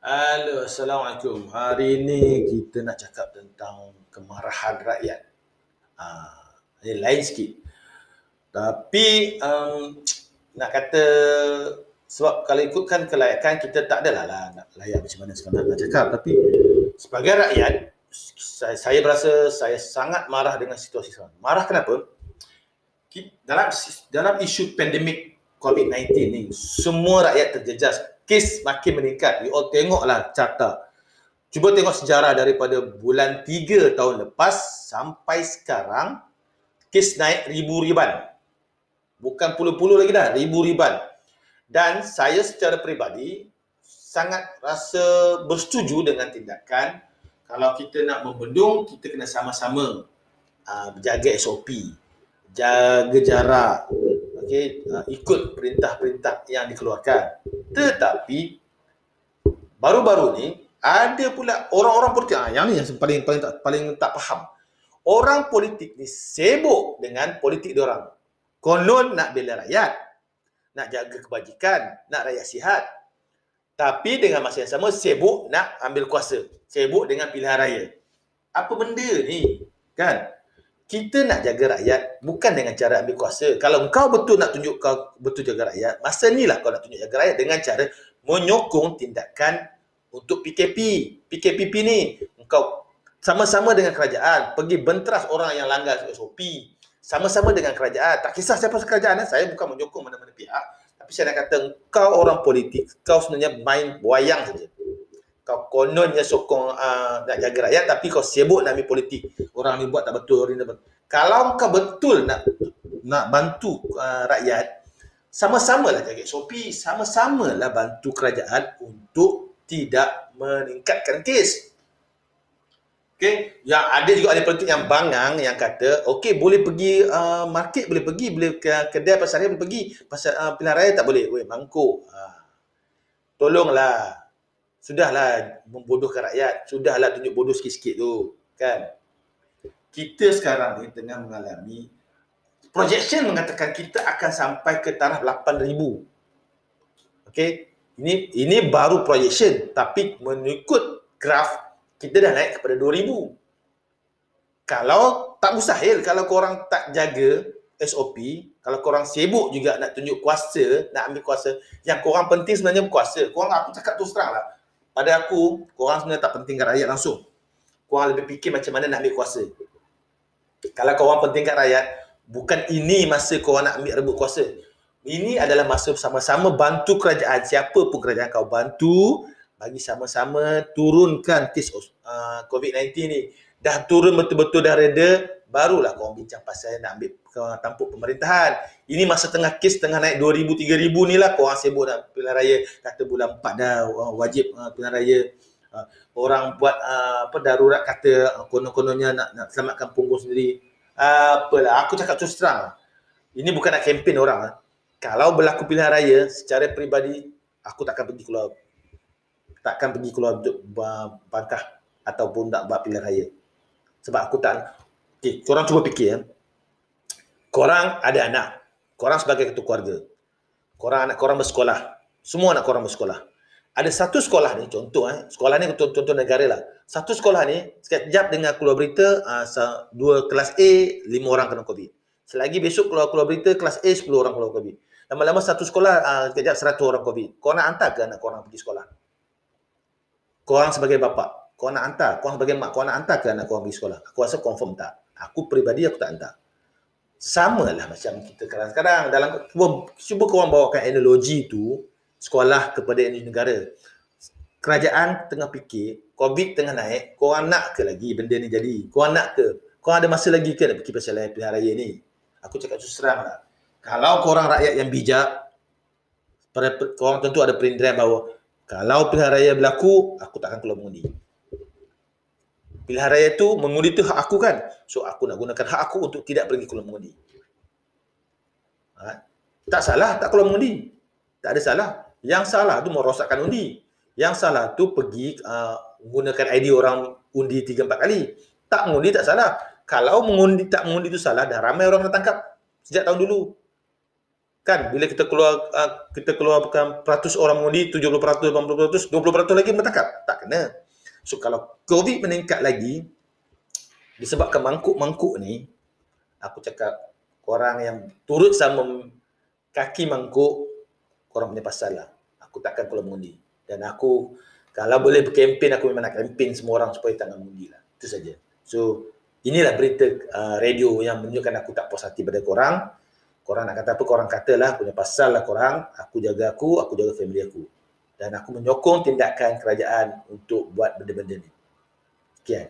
Halo, Assalamualaikum. Hari ini kita nak cakap tentang kemarahan rakyat. Ah, ini lain sikit. Tapi um, nak kata sebab kalau ikutkan kelayakan kita tak adalah lah nak layak macam mana sekarang nak cakap. Tapi sebagai rakyat, saya, saya berasa saya sangat marah dengan situasi sekarang. Marah kenapa? Dalam dalam isu pandemik COVID-19 ni, semua rakyat terjejas. Kes makin meningkat. You all tengoklah carta. Cuba tengok sejarah daripada bulan 3 tahun lepas sampai sekarang, kes naik ribu-riban. Bukan puluh-puluh lagi dah, ribu-riban. Dan saya secara peribadi sangat rasa bersetuju dengan tindakan kalau kita nak membendung, kita kena sama-sama uh, jaga SOP, jaga jarak, okay, uh, ikut perintah-perintah yang dikeluarkan. Tetapi baru-baru ni ada pula orang-orang politik ah yang ni yang paling paling tak paling tak faham. Orang politik ni sibuk dengan politik dia orang. Konon nak bela rakyat, nak jaga kebajikan, nak rakyat sihat. Tapi dengan masa yang sama sibuk nak ambil kuasa, sibuk dengan pilihan raya. Apa benda ni? Kan? Kita nak jaga rakyat bukan dengan cara ambil kuasa. Kalau kau betul nak tunjuk kau betul jaga rakyat, masa ni lah kau nak tunjuk jaga rakyat dengan cara menyokong tindakan untuk PKP. PKPP ni engkau sama-sama dengan kerajaan pergi benteras orang yang langgar SOP. Sama-sama dengan kerajaan. Tak kisah siapa kerajaan, eh. saya bukan menyokong mana-mana pihak. Tapi saya nak kata kau orang politik, kau sebenarnya main wayang saja. Kau kononnya sokong uh, nak jaga rakyat tapi kau sibuk nak ambil politik. Orang ni buat tak betul, orang ni betul. Kalau kau betul nak nak bantu uh, rakyat, sama-samalah jaga SOP, sama-samalah bantu kerajaan untuk tidak meningkatkan kes. Okey, yang ada juga ahli politik yang bangang yang kata, okey boleh pergi uh, market boleh pergi, boleh ke kedai pasar raya boleh pergi, pasar uh, pilihan raya tak boleh. Weh, mangkuk. Ha. Tolonglah. Sudahlah membodohkan rakyat. Sudahlah tunjuk bodoh sikit-sikit tu, kan? Kita sekarang ni tengah mengalami projection mengatakan kita akan sampai ke taraf 8000. Okey, ini ini baru projection tapi mengikut graf kita dah naik kepada 2000. Kalau tak mustahil kalau korang tak jaga SOP, kalau korang sibuk juga nak tunjuk kuasa, nak ambil kuasa, yang korang penting sebenarnya kuasa. Korang aku cakap terang lah. Pada aku, korang sebenarnya tak pentingkan rakyat langsung. Korang lebih fikir macam mana nak ambil kuasa. Kalau korang pentingkan rakyat, bukan ini masa korang nak ambil rebut kuasa. Ini adalah masa sama-sama bantu kerajaan. Siapa pun kerajaan kau bantu, bagi sama-sama turunkan kes uh, COVID-19 ni. Dah turun betul-betul dah reda, barulah kau bincang pasal nak ambil uh, tampuk pemerintahan. Ini masa tengah kes tengah naik 2000 3000 ni lah kau sibuk nak pilihan raya. Kata bulan 4 dah wajib uh, pilihan raya. Uh, orang buat uh, apa darurat kata konon-kononnya nak nak selamatkan punggung sendiri. Apalah aku cakap terus terang. Ini bukan nak kempen orang. Kalau berlaku pilihan raya secara peribadi aku takkan pergi keluar takkan pergi keluar untuk bantah ataupun nak buat pilihan raya. Sebab aku tak okay, korang cuba fikir ya. Korang ada anak. Korang sebagai ketua keluarga. Korang anak korang bersekolah. Semua anak korang bersekolah. Ada satu sekolah ni, contoh eh, sekolah ni contoh, contoh negara lah. Satu sekolah ni, sekejap dengan keluar berita, uh, dua kelas A, lima orang kena COVID. Selagi besok keluar keluar berita, kelas A, sepuluh orang keluar COVID. Lama-lama satu sekolah, uh, sekejap seratus orang COVID. Korang nak hantar ke anak korang pergi sekolah? korang sebagai bapa, kau nak hantar, kau sebagai mak, kau nak hantar ke anak kau pergi sekolah? Aku rasa confirm tak. Aku peribadi aku tak hantar. Sama lah macam kita sekarang-sekarang. Dalam, cuba, cuba korang bawakan analogi tu, sekolah kepada negara. Kerajaan tengah fikir, COVID tengah naik, korang nak ke lagi benda ni jadi? Korang nak ke? Korang ada masa lagi ke nak fikir pasal pilihan raya ni? Aku cakap tu serang lah. Kalau korang rakyat yang bijak, korang tentu ada perintah bahawa kalau pilihan raya berlaku, aku takkan keluar mengundi. Pilihan raya tu mengundi tu hak aku kan. So aku nak gunakan hak aku untuk tidak pergi keluar mengundi. Ha? Tak salah tak keluar mengundi. Tak ada salah. Yang salah tu merosakkan undi. Yang salah tu pergi uh, menggunakan ID orang undi 3 4 kali. Tak mengundi tak salah. Kalau mengundi tak mengundi tu salah dah ramai orang nak tangkap sejak tahun dulu. kan bila kita keluar uh, kita keluarkan peratus orang mengundi 70% 80% 20% lagi bertakap tak kena so kalau covid meningkat lagi disebabkan mangkuk-mangkuk ni aku cakap korang yang turut sama kaki mangkuk korang punya pasal lah. Aku takkan keluar mengundi. Dan aku kalau boleh berkempen aku memang nak kempen semua orang supaya tak mengundi lah. Itu saja. So inilah berita uh, radio yang menunjukkan aku tak puas hati pada korang. Korang nak kata apa korang katalah punya pasal lah korang. Aku jaga aku aku jaga family aku dan aku menyokong tindakan kerajaan untuk buat benda-benda ni. Sekian